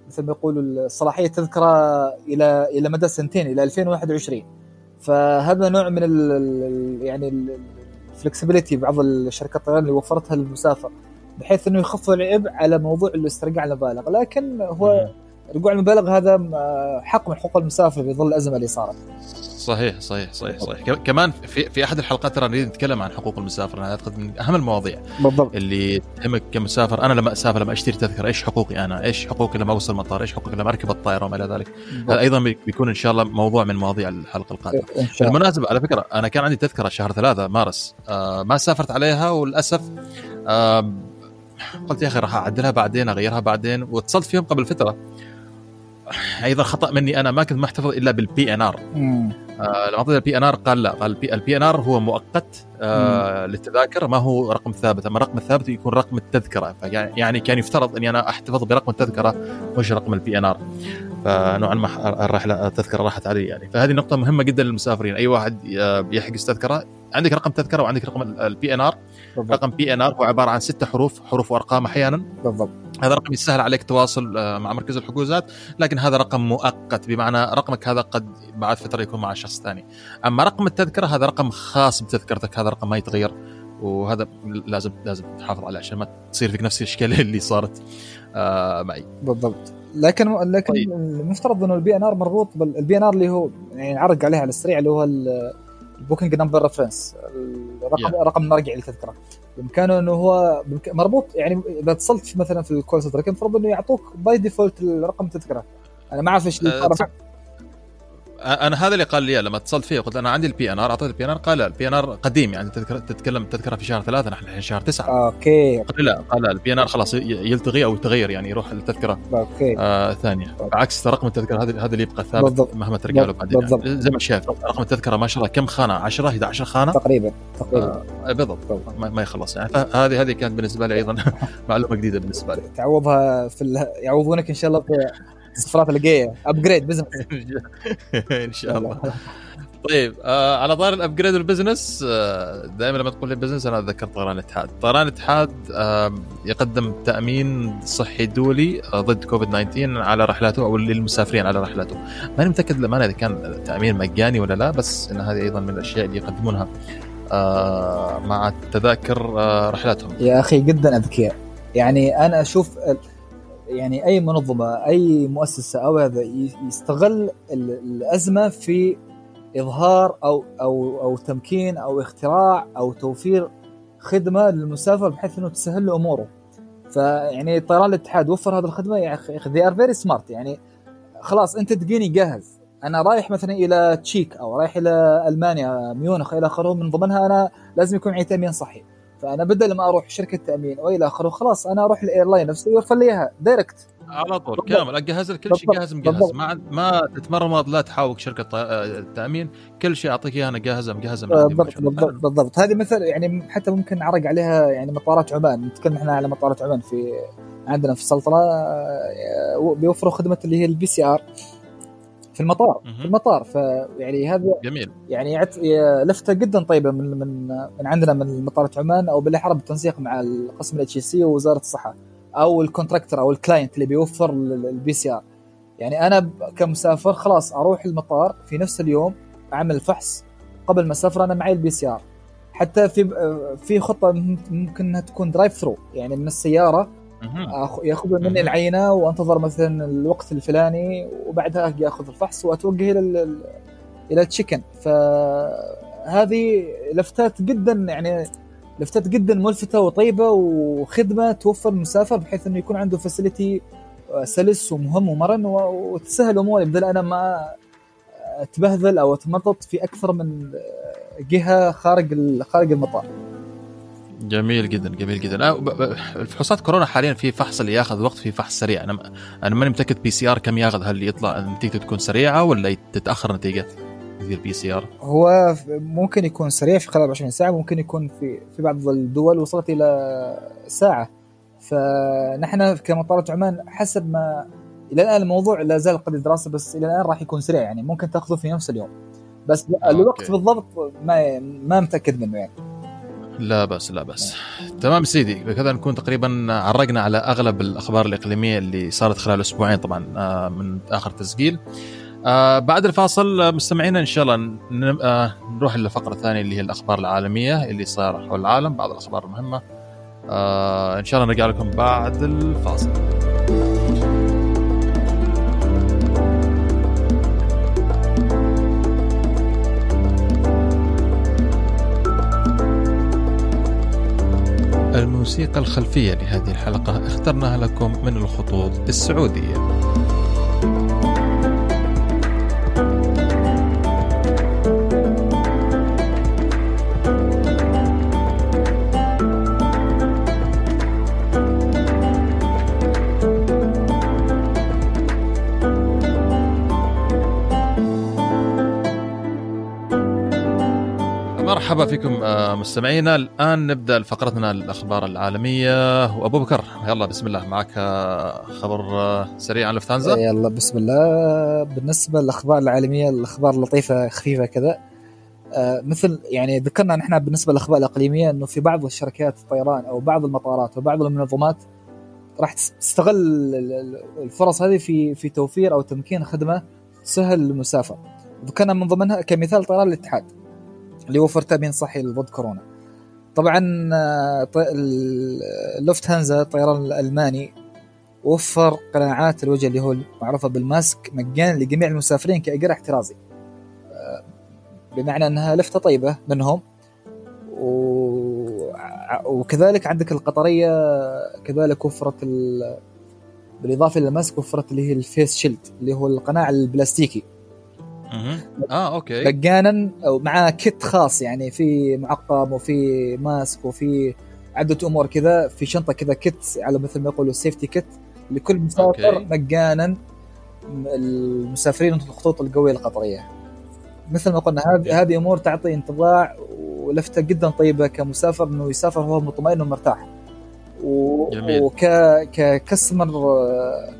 مثل ما يقولوا صلاحيه التذكره إلى إلى مدى سنتين إلى 2021 فهذا نوع من ال يعني الفلكسبيتي بعض الشركات الطيران اللي وفرتها للمسافر بحيث إنه يخفض العبء على موضوع الاسترجاع المبالغ لكن هو رجوع المبالغ هذا حق من حقوق المسافر في ظل الازمه اللي صارت. صحيح صحيح صحيح صحيح كمان في في أحد الحلقات ترى نريد نتكلم عن حقوق المسافر أنا أعتقد من أهم المواضيع بالضبط اللي تهمك كمسافر أنا لما أسافر لما أشتري تذكرة إيش حقوقي أنا؟ إيش حقوقي لما أوصل المطار؟ إيش حقوقي لما أركب الطائرة وما إلى ذلك؟ هذا أيضا بيكون إن شاء الله موضوع من مواضيع الحلقة القادمة. بالمناسبة على فكرة أنا كان عندي تذكرة شهر ثلاثة مارس آه ما سافرت عليها وللأسف آه قلت يا أخي راح أعدلها بعدين أغيرها بعدين. واتصلت فيهم قبل فترة. أيضا خطأ مني أنا ما كنت محتفظ إلا بال PNR آه لما اعطيته ال PNR قال لا قال ال PNR هو مؤقت آه للتذاكر ما هو رقم ثابت. أما الرقم الثابت يكون رقم التذكرة. يعني كان يفترض إني أنا أحتفظ برقم التذكرة مش رقم ال PNR فنوعا ما الرحله التذكرة راحت علي يعني. فهذه نقطة مهمة جدا للمسافرين. أي واحد بيحجز تذكرة عندك رقم تذكرة وعندك رقم ال PNR رقم PNR هو عبارة عن ستة حروف حروف وأرقام أحيانا. بالضبط. هذا رقم يسهل عليك التواصل مع مركز الحجوزات لكن هذا رقم مؤقت. بمعنى رقمك هذا قد بعد فترة يكون مع شخص ثاني. أما رقم التذكرة هذا رقم خاص بتذكرتك. هذا رقم ما يتغير وهذا لازم لازم تحافظ عليه عشان ما تصير فيك نفس الإشكالية اللي صارت. آه معي. بالضبط. لكن لكن طيب. المفترض إنه ال PNR مربوط بال PNR اللي هو يعني عرق عليها على السريع اللي هو ال booking number reference الرقم yeah. رقم مرجعي للتذكره بإمكانه إنه هو مربوط يعني إذا اتصلت مثلا في ال call center المفروض إنه يعطوك by default رقم التذكره أنا ما أعرف إيش صار أنا هذا اللي قال لي لما اتصلت فيه قلت أنا عندي ال PNR أعطيته ال PNR قال لا ال PNR قديم يعني تذكر تتكلم تذكره في شهر ثلاثة نحن الحين شهر تسعة. أوكي. قال لا قال لا ال PNR خلاص يلتغي أو يتغير يعني يروح التذكره أوكي. آه ثانية. بعكس رقم التذكرة هذا هذا اللي يبقى ثابت بالضبط. مهما ترجع له بعدين. بالضبط. يعني زي ما شايف رقم التذكرة ما شاء الله كم خانة؟ 10 11 خانة؟ تقريبا تقريبا. آه بالضبط. ما, ما يخلص. يعني فهذه هذه كانت بالنسبة لي أيضا معلومة جديدة بالنسبة لي. تعوضها في ال... يعوضونك إن شاء الله في السفرات الجايه upgrade business إن شاء الله. طيب آه على طاري ال upgrade وال business آه دائما لما تقول لي business أنا أتذكر طيران الاتحاد، طيران الاتحاد آه يقدم تأمين صحي دولي آه ضد كوفيد 19 على رحلاته أو للمسافرين على رحلاته، ماني متأكد للامانه إذا كان تأمين مجاني ولا لا بس إن هذه أيضا من الأشياء اللي يقدمونها آه مع تذاكر آه رحلاتهم. يا أخي جدا أذكياء، يعني أنا أشوف يعني أي منظمة أي مؤسسة أو هذا يستغل الأزمة في إظهار أو أو أو تمكين أو اختراع أو توفير خدمة للمسافر بحيث إنه تسهل له أموره. فيعني طيران الاتحاد وفر هذه الخدمة يا أخي they are very smart يعني خلاص أنت تجيني جاهز. أنا رايح مثلا إلى تشيك أو رايح إلى ألمانيا ميونخ إلى آخره من ضمنها أنا لازم يكون عندي تأمين صحي. فأنا بدل ما أروح شركة تأمين والى آخره خلاص أنا أروح ال airline نفسه يوفر لي إياها direct على طول بالضبط. كامل. أجهز لك كل شيء جاهز مجهز. ما ما تتمرمط لا تحاول شركة التامين كل شيء أعطيك اياها أنا جاهزه مجهزه بالضبط بالضبط, بالضبط. هذه مثل يعني حتى ممكن نعرج عليها يعني مطارات عمان. نتكلم إحنا على مطارات عمان في عندنا في السلطنة آه، بيوفروا خدمة اللي هي ال PCR في المطار في المطار. فيعني هذا جميل. يعني لفتة جدا طيبة من من من عندنا من مطارات عمان أو بالاحرى بالتنسيق مع القسم ال HC ووزارة الصحة أو ال contractor أو ال client اللي بيوفر ال PCR يعني أنا كمسافر خلاص أروح المطار في نفس اليوم أعمل فحص قبل ما أسافر أنا معي ال PCR حتى في في خطة ممكن إنها تكون drive through يعني من السيارة ياخذون مني العينة وانتظر مثلا الوقت الفلاني وبعدها أجي اخذ الفحص وأتوجه إلى إلى التشيكن فهذه لفتات جدا يعني لفتات جدا ملفتة وطيبة وخدمة توفر المسافر بحيث إنه يكون عنده فاسيلتي سلس ومهم ومرن وتسهل اموري بدل أنا ما أتبهذل أو اتمرطط في أكثر من جهة خارج خارج المطار. جميل جدا جميل جدا. الفحوصات كورونا حاليا في فحص اللي ياخذ وقت في فحص سريع. أنا أنا ماني متأكد PCR كم ياخذ هل يطلع نتيجته تكون سريعة ولا تتأخر نتيجة يصير PCR هو ممكن يكون سريع في خلال 20 ساعة ممكن يكون في في بعض الدول وصلت إلى ساعة. فنحن كمطارات عمان حسب ما إلى الآن الموضوع لا زال قد دراسة بس إلى الآن راح يكون سريع يعني ممكن تأخذه في نفس اليوم. بس okay. الوقت بالضبط ما ما متأكد منه يعني. لا بس لا بس تمام سيدي بكذا نكون تقريبا عرقنا على أغلب الأخبار الإقليمية اللي صارت خلال أسبوعين طبعا آه، من آخر تسجيل. آه بعد الفاصل مستمعينا إن شاء الله آه نروح للفقره الثانية اللي هي الأخبار العالمية اللي صار حول العالم بعض الأخبار المهمه آه إن شاء الله نرجع لكم بعد الفاصل. الموسيقى الخلفية لهذه الحلقة اخترناها لكم من الخطوط السعودية. مرحبا فيكم آه، مستمعينا. الآن نبدأ فقرتنا الأخبار العالمية. وابو بكر يلا بسم الله. معك آه، خبر آه، سريع عن لفتانزا يلا بسم الله. بالنسبة للأخبار العالمية الأخبار لطيفة خفيفة كذا. مثل يعني ذكرنا نحن بالنسبة للأخبار الإقليمية إنه في بعض الشركات الطيران أو بعض المطارات وبعض المنظمات راح تستغل الفرص هذه في في توفير أو تمكين خدمة تسهل للمسافر. ذكرنا من ضمنها كمثال طيران الاتحاد. تامين صحي ضد كورونا. طبعا آه، اللوفت هانزا الطيران الألماني وفر قناعات الوجه اللي هو معروفه بالماسك مجانا لجميع المسافرين كإجراء احترازي. آه، بمعنى أنها لفتة طيبة منهم. وكذلك عندك القطرية كذلك وفرت بالإضافة للماسك وفرت اللي هي ال face shield اللي هو القناع البلاستيكي. آه okay. مجانا مع kit خاص يعني في معقم وفي ماسك وفي عدة أمور كذا في شنطة كذا kit على مثل ما يقولوا safety kit لكل مسافر. مجانا المسافرين الخطوط الجوية القطرية. مثل ما قلنا هذه هذه أمور تعطي انطباع ولفتة جدا طيبة كمسافر إنه يسافر وهو مطمئن ومرتاح. و... وك ك customer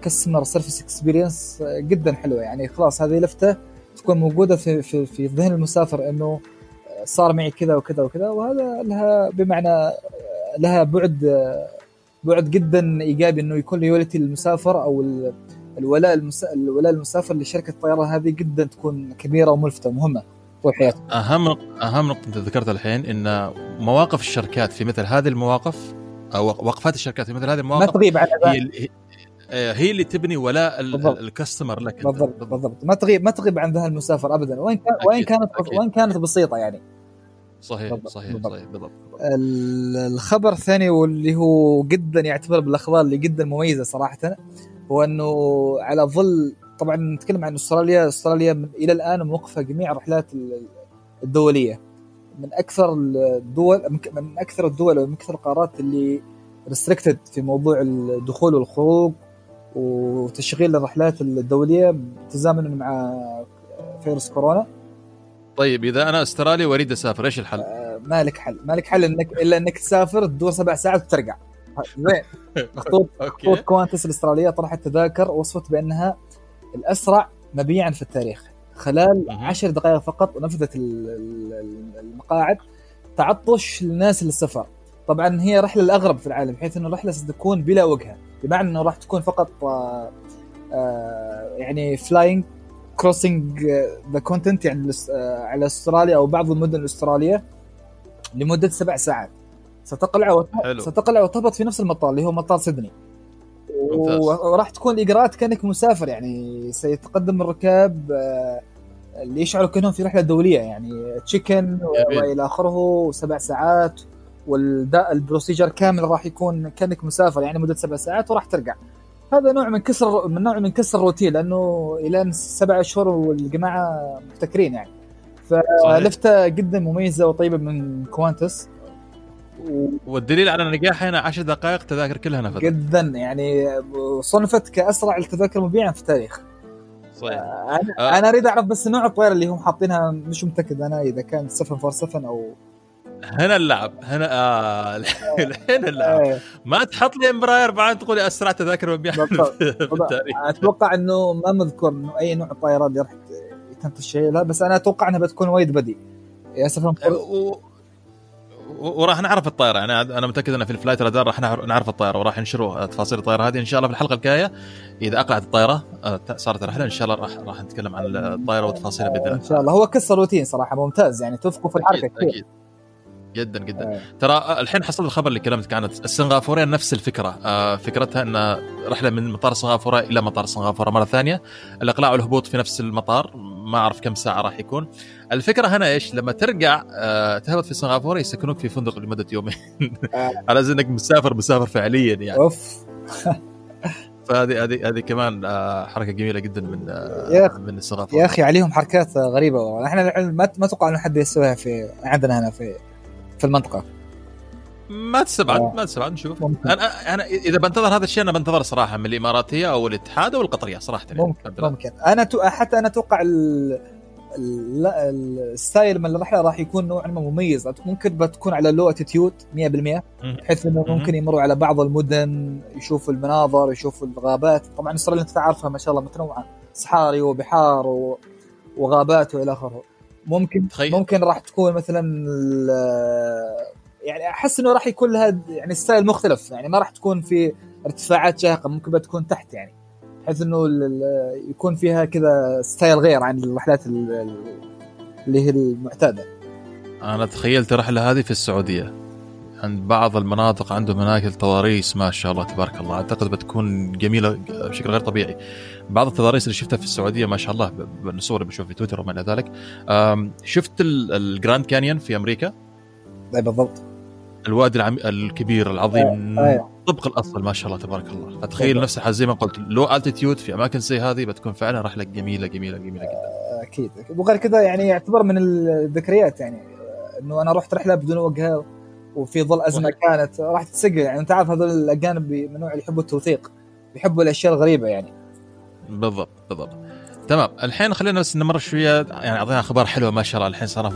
customer service experience جدا حلوة. يعني خلاص هذه لفتة تكون موجودة في في في ذهن المسافر إنه صار معي كذا وكذا وكذا وهذا لها بمعنى لها بعد بعد جدا إيجابي إنه يكون loyalty للمسافر أو الولاء الولاء المسافر لشركة الطيران هذه جدا تكون كبيرة وملفتة ومهمة طول حياته. أهم أهم نقطة أنت ذكرتها الحين إن مواقف الشركات في مثل هذه المواقف أو وقفات الشركات في مثل هذه المواقف ما تغيب عن هي هي اللي تبني ولاء الكاستمر لك. بالضبط بالضبط. ما تغيب ما تغيب عن ذا المسافر ابدا. وين كان وين كانت أكيد. وين كانت بسيطة يعني. صحيح بالضبط. صحيح بالضبط. صحيح بالضبط الخبر الثاني واللي هو جدا يعتبر بالأخبار اللي جدا مميزة صراحة هو إنه على ظل طبعا نتكلم عن أستراليا. أستراليا من إلى الآن موقفة جميع الرحلات الدولية. من أكثر الدول من أكثر الدول ومن أكثر القارات اللي restricted في موضوع الدخول والخروج وتشغيل الرحلات الدولية تزامنا مع فيروس كورونا. طيب إذا أنا استرالي وأريد أسافر إيش الحل؟ آه ما لك حل. ما لك حل انك إلا إنك تسافر تدور سبع ساعات وترجع. زين. خطوط خطوط كوانتس الأسترالية طرحت تذاكر وصفت بأنها الأسرع مبيعا في التاريخ. خلال عشر دقائق فقط ونفذت المقاعد تعطش للناس للسفر. طبعا هي رحلة الأغرب في العالم بحيث إنه الرحلة ستكون بلا وجهه بمعنى انه راح تكون فقط آه آه يعني flying crossing the continent يعني آه على استراليا أو بعض المدن الاسترالية لمدة سبع ساعات. ستقلع وت... ستقلع وتهبط في نفس المطار اللي هو مطار سيدني. وراح تكون الاجراءات كأنك مسافر يعني سيتقدم الركاب اللي يشعروا كأنهم في رحلة دولية يعني check-in وإلى آخره سبع ساعات. وال procedure كامل راح يكون كأنك مسافر يعني مدة سبع ساعات وراح ترجع. هذا نوع من كسر من نوع من كسر الروتين لأنه إلى سبع أشهر والجماعة مبتكرين يعني. فلفته جدا مميزة وطيبة من كوانتس. والدليل على نجاحها هنا 10 دقائق تذاكر كلها نفذت جدا يعني صنفت كاسرع التذاكر مبيعا في التاريخ. صحيح. أنا آه. أنا أريد أعرف بس نوع الطيارة اللي هم حاطينها مش متأكد أنا إذا كان 747 أو هنا اللعب. هنا آه هنا اللعب. إيه. ما تحط لي امبراير بعد تقول لي أسرع تذاكر مبيعا أتوقع إنه ما مذكور إنه أي نوع الطائرات اللي راح يتم تشغيلها بس أنا أتوقع إنها بتكون وايد بدي يا سفن وراح نعرف الطائره يعني أنا متأكد ان في الفلايت رادار راح نعرف الطائره وراح ينشروا تفاصيل الطائره هذه. إن شاء الله في الحلقة الجاية إذا أقلعت الطائره آه، صارت الرحله إن شاء الله راح راح نتكلم عن الطائره وتفاصيلها بإذن الله. ان شاء الله. هو كسر روتين صراحة ممتاز يعني توفقوا في الحركة كثير. أكيد. جدا جدا. آه. ترى الحين حصل الخبر اللي كلمتك عنه. السنغافورية نفس الفكرة. آه فكرتها إن رحلة من مطار سنغافورة إلى مطار سنغافورة مرة ثانية. الإقلاع والهبوط في نفس المطار. ما أعرف كم ساعة راح يكون. الفكرة هنا إيش؟ لما ترجع آه تهبط في سنغافورة يسكنوك في فندق لمدة يومين. آه. على إنك مسافر مسافر فعليا يعني. أوف. فهذه هذه هذه كمان آه، حركة جميلة جدا من آه من السنغافورة. يا أخي عليهم حركات غريبة. إحنا ما ما أتوقع إنه حد يسويها في عندنا هنا في في المنطقة. ما تستبعد آه. ما تستبعد نشوف. أنا أنا إذا بنتظر هذا الشيء أنا بنتظر صراحة من الإماراتية أو الاتحاد أو القطرية صراحة يعني ممكن ممكن. أنا تو... حتى أنا أتوقع ال... ال style من الرحلة راح يكون نوعا ما مميز. ممكن بتكون على low altitude 100% بحيث إنه ممكن يمروا على بعض المدن يشوفوا المناظر يشوفوا الغابات. طبعا استراليا انت تعرفها ما شاء الله متنوعة. صحاري وبحار و... وغابات وإلى آخره. ممكن تخيل. ممكن راح تكون مثلا يعني أحس إنه راح يكون لها يعني style مختلف. يعني ما راح تكون في ارتفاعات شاهقة ممكن بتكون تحت يعني. بحيث إنه يكون فيها كذا style غير عن الرحلات اللي هي المعتادة. أنا تخيلت الرحله هذه في السعودية. عند بعض المناطق عندهم هناك التضاريس ما شاء الله تبارك الله. أعتقد بتكون جميلة بشكل غير طبيعي. بعض التضاريس اللي شفتها في السعودية ما شاء الله بالصور اللي بشوف في تويتر وما إلى ذلك. شفت ال Grand Canyon في أمريكا؟ أي بالضبط. الوادي العم... الكبير العظيم أيوة. طبق الأصل ما شاء الله تبارك الله. فتخيل نفسها زي ما قلت لو التيتيود في أماكن زي هذه بتكون فعلا رحلة جميلة جميلة جميلة جدا. أكيد وغير كذا يعني يعتبر من الذكريات يعني إنه أنا رحت رحلة بدون وجهة وفي ظل أزمة كانت راح تتسجل. يعني أنت عارف هذول الأجانب من النوع اللي يحبوا التوثيق يحبوا الأشياء الغريبة يعني. بالضبط بالضبط. تمام. الحين خلينا بس نمر شوية. يعني اعطينا أخبار حلوة ما شاء الله. الحين صار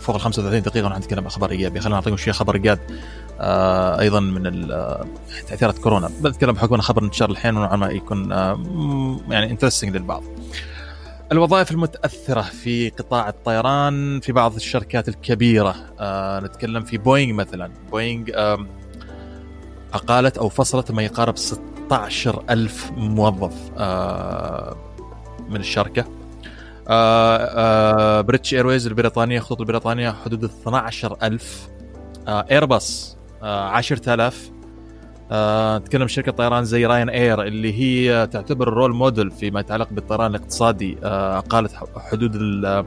فوق ال 35 دقيقة ونحن نتكلم أخبار ايجابيه خلينا نعطيكم شوية خبر إيجاد آه أيضا من آه، تأثيرات كورونا. بتكلم بحكم خبر انتشار الحين ونوعا ما يكون آه يعني interesting للبعض. الوظائف المتأثرة في قطاع الطيران في بعض الشركات الكبيرة آه نتكلم في بوينغ مثلا. بوينغ آه أقالت أو فصلت ما يقارب 16 ألف موظف آه من الشركة. آه آه British Airways البريطانية خطوط البريطانية حدود 12000 آه ايرباس آه 10000 آه نتكلم شركة طيران زي Ryanair اللي هي تعتبر role model فيما يتعلق بالطيران الاقتصادي. أقالت حدود ال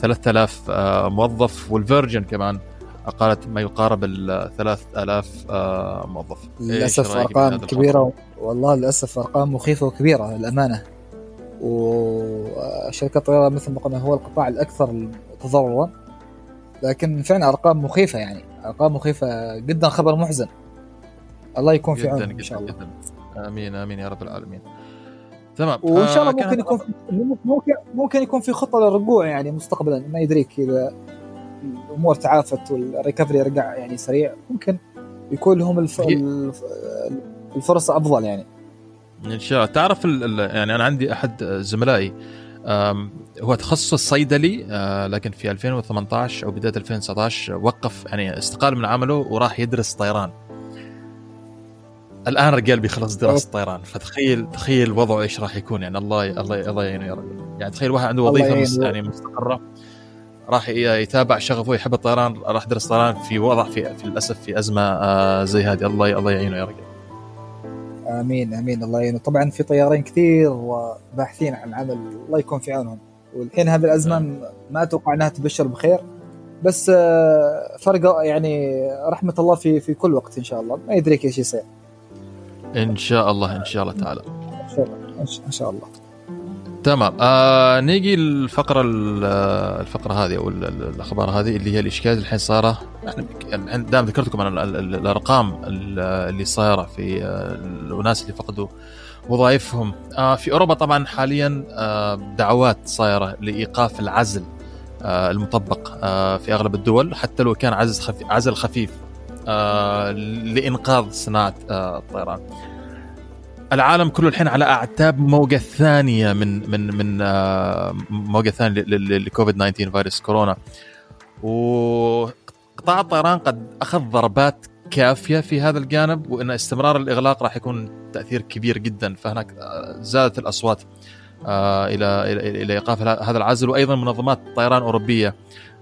3000 آه موظف وال Virgin كمان. أقالت ما يقارب ال 3000 آه موظف. للأسف أرقام كبيرة والله للأسف أرقام مخيفة وكبيرة للأمانة. وشركات الطيران مثل ما قلنا هو القطاع الأكثر تضررا لكن فعلا أرقام مخيفة يعني. أرقام مخيفة جدا خبر محزن. الله يكون في عونهم إن شاء الله. جداً. آمين آمين يا رب العالمين. تمام. وإن شاء الله آه ممكن يكون ممكن ممكن يكون في خطة للرجوع يعني مستقبلا ما يدريك إذا الأمور تعافت والريكفري رجع يعني سريع ممكن يكون لهم الف... الفرصه أفضل يعني. إن شاء الله. تعرف يعني أنا عندي أحد زملائي هو تخصص صيدلي آه، لكن في 2018 أو بداية 2019 وقف يعني استقال من عمله وراح يدرس طيران. الآن رجال بيخلص دراسة طيران. فتخيل تخيل وضعه إيش راح يكون يعني. الله الله الله يعينه يا رجل. يعني تخيل واحد عنده وظيفة يعني مستقرة. راح يتابع شغفه يحب الطيران راح يدرس طيران في وضع في, في للأسف في أزمة آه، زي هذه. الله الله يعينه يا رجل. آمين آمين. الله يعينه. طبعا في طيارين كثير باحثين عن عمل الله يكون في عونهم. والحين هذه الأزمة نعم. ما أتوقع إنها تبشر بخير بس آه، فرق يعني رحمة الله في في كل وقت إن شاء الله. ما يدريك إيش يصير إن شاء الله إن شاء الله تعالى. إن شاء الله. إن شاء الله. تمام. آه نيجي الفقرة الفقرة هذه أو الأخبار هذه اللي هي الاشكال الحين صايره يعني دام ذكرتكم عن الأرقام اللي صايرة في الناس اللي فقدوا وظائفهم. آه في أوروبا طبعا حاليا آه دعوات صايرة لإيقاف العزل آه المطبق آه في أغلب الدول حتى لو كان عزل خفيف عزل خفيف آه لإنقاذ صناعة آه الطيران. العالم كله الحين على أعتاب موجة ثانية من من من آه موجة ثانية لكوفيد 19 فيروس كورونا. وقطاع الطيران قد أخذ ضربات كافية في هذا الجانب وإن استمرار الإغلاق راح يكون تأثير كبير جدا فهناك آه، زادت الأصوات آه، إلى إلى إيقاف هذا العزل وأيضا منظمات طيران أوروبية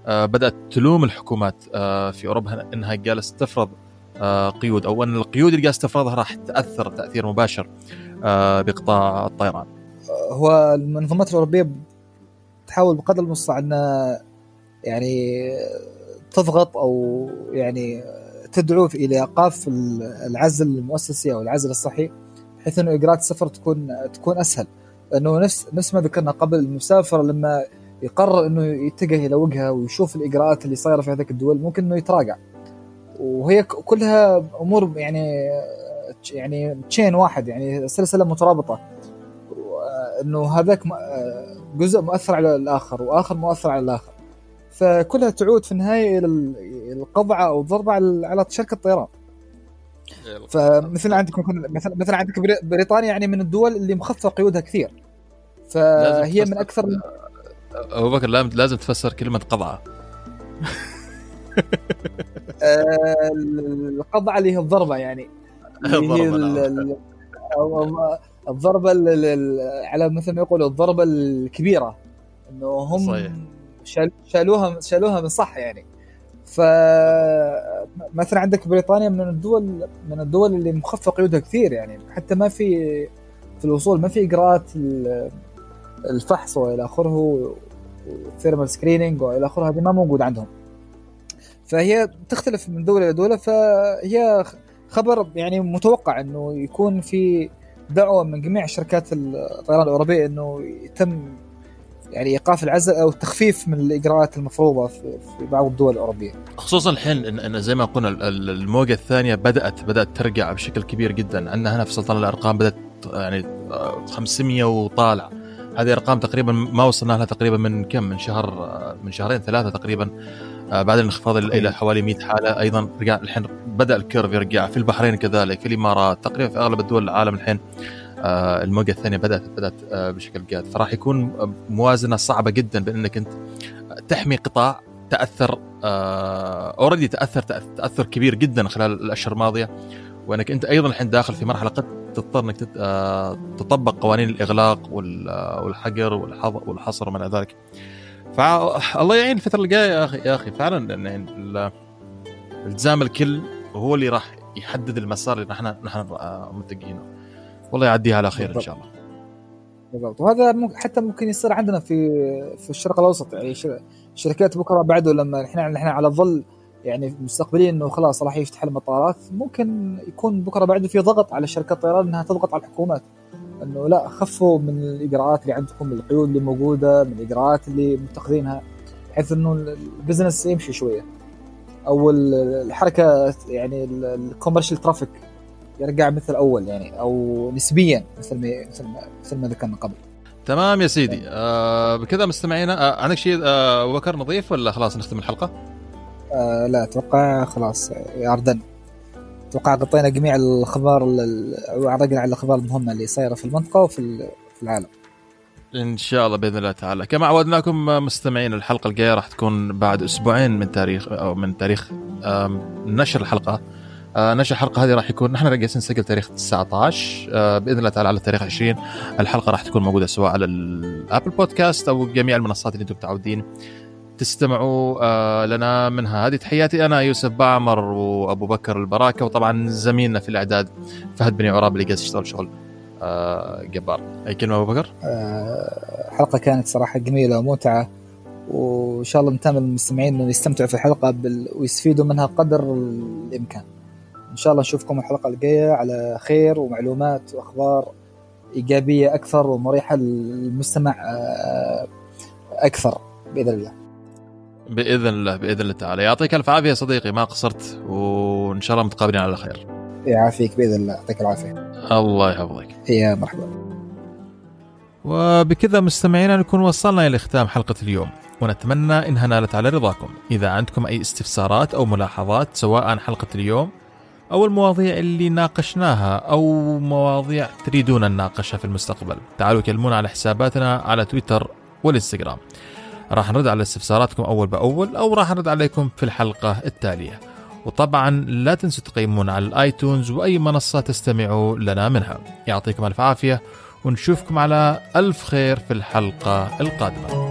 بدأت تلوم الحكومات في أوروبا إنها جالسة تفرض قيود. أو أن القيود اللي جالسه تفرضها راح تأثر تأثير مباشر بقطاع الطيران. هو المنظمات الأوروبية تحاول بقدر المستطاع انها يعني تضغط أو يعني تدعو إلى إيقاف العزل المؤسسي أو العزل الصحي بحيث انه اجراءات السفر تكون تكون أسهل. لأنه نفس نفس ما ذكرنا قبل المسافر لما يقرر إنه يتجه إلى وجهه ويشوف الاجراءات اللي صايرة في هذاك الدول ممكن إنه يتراجع. وهي كلها أمور يعني يعني تشين واحد يعني سلسلة مترابطة. إنه هذاك جزء مؤثر على الآخر وآخر مؤثر على الآخر. فكلها تعود في النهاية إلى القضعة أو الضربة على شركة الطيران. فمثل عندك مثلا مثلا عندك بريطانيا يعني من الدول اللي مخففة قيودها كثير. فهي من أكثر أبو بكر لازم تفسر كلمة قضعة. آه، القضعة اللي هي الضربة يعني. هي الضربة على مثل ما يقولوا الضربة الكبيرة. إنه هم صحيح. شالوها شالوها من صح يعني. ف مثلا عندك بريطانيا من الدول من الدول اللي مخفف قيودها كثير يعني. حتى ما في في الوصول ما في إجراءات الفحص وإلى آخره thermal screening وإلى آخره هذه ما موجود عندهم. فهي تختلف من دولة إلى دولة فهي خبر يعني متوقع إنه يكون في دعوة من جميع شركات الطيران الأوروبية إنه يتم يعني إيقاف العزل أو التخفيف من الإجراءات المفروضة في بعض الدول الأوروبية. خصوصا الحين إن زي ما قلنا الموجة الثانية بدأت بدأت ترجع بشكل كبير جدا، عندنا هنا في سلطنة الأرقام بدأت يعني 500 وطالع. هذه أرقام تقريبا ما وصلنا لها تقريبا من كم؟ من شهر من شهرين ثلاثة تقريبا آه، بعد الانخفاض إلى حوالي 100 حالة أيضا رجع الحين بدأ ال curve يرجع في البحرين كذلك في الإمارات تقريبا في أغلب الدول العالم الحين. آه، الموجة الثانية بدات بدأت آه، بشكل جاد. فراح يكون موازنة صعبة جدا بانك أنت تحمي قطاع تأثر already آه، تاثر تأثر كبير جدا خلال الأشهر الماضية وإنك أنت أيضا الحين داخل في مرحلة قد تضطر إنك تطبق قوانين الإغلاق والحجر والحصر وما إلى ذلك. فالله يعين الفترة الجايه يا أخي يا أخي فعلا يعني التزام الكل هو اللي راح يحدد المسار اللي نحن نحن متجهينه. والله يعديها على خير إن شاء الله. بالضبط. وهذا حتى ممكن يصير عندنا في في الشرق الأوسط. يعني شركات بكرة بعده لما إحنا إحنا على ظل يعني مستقبلين إنه خلاص راح يفتح المطارات ممكن يكون بكرة بعده في ضغط على شركات الطيران إنها تضغط على الحكومات. إنه لا خففوا من الإجراءات اللي عندكم القيود اللي موجودة من الإجراءات اللي متخذينها بحيث إنه ال business يمشي شوية. أو الحركة يعني ال commercial traffic يرجع مثل أول يعني أو نسبيا مثل ما مثل ما مثل ما ذكرنا قبل. تمام يا سيدي. آه بكذا مستمعينا آه عندك شيء آه بكر نضيف ولا خلاص نختم الحلقة؟ آه لا أتوقع خلاص يا أردن. أتوقع غطينا جميع الاخبار وعرقنا على الاخبار المهمه اللي صايرة في المنطقة وفي العالم. إن شاء الله بإذن الله تعالى. كما عودناكم مستمعين الحلقة الجاية راح تكون بعد أسبوعين من تاريخ أو من تاريخ نشر الحلقة. آه، نشر الحلقة هذه راح يكون نحن جالسين نسجل تاريخ 19 آه، بإذن الله تعالى على تاريخ 20 الحلقة راح تكون موجودة سواء على الابل بودكاست أو جميع المنصات اللي أنتم متعودين تستمعوا آه، لنا منها. هذه تحياتي أنا يوسف بعمر وأبو بكر البراكه وطبعا زميلنا في الإعداد فهد بن عراب اللي جالس يشتغل شغل جبار. أي كلمة أبو بكر؟ حلقة كانت صراحة جميلة وممتعه وإن شاء الله نتمنى المستمعين انه يستمتعوا في الحلقة بال... ويستفيدوا منها قدر الإمكان. إن شاء الله نشوفكم الحلقة الجاية على خير ومعلومات وأخبار إيجابية أكثر ومريحة للمستمع آه، أكثر بإذن الله. بإذن الله بإذن الله تعالى. يعطيك ألف عافية صديقي ما قصرت وإن شاء الله متقابلين على خير. يعافيك بإذن الله يعطيك العافية. الله يحفظك. يا مرحبا. وبكذا مستمعينا نكون وصلنا إلى ختام حلقة اليوم. ونتمنى إنها نالت على رضاكم. إذا عندكم أي استفسارات أو ملاحظات سواء عن حلقة اليوم أو المواضيع اللي ناقشناها أو مواضيع تريدون نناقشها في المستقبل تعالوا كلمونا على حساباتنا على تويتر والإنستغرام. راح نرد على استفساراتكم أول بأول أو راح نرد عليكم في الحلقة التالية. وطبعا لا تنسوا تقيمونا على الآيتونز وأي منصة تستمعوا لنا منها. يعطيكم ألف عافية ونشوفكم على ألف خير في الحلقة القادمة.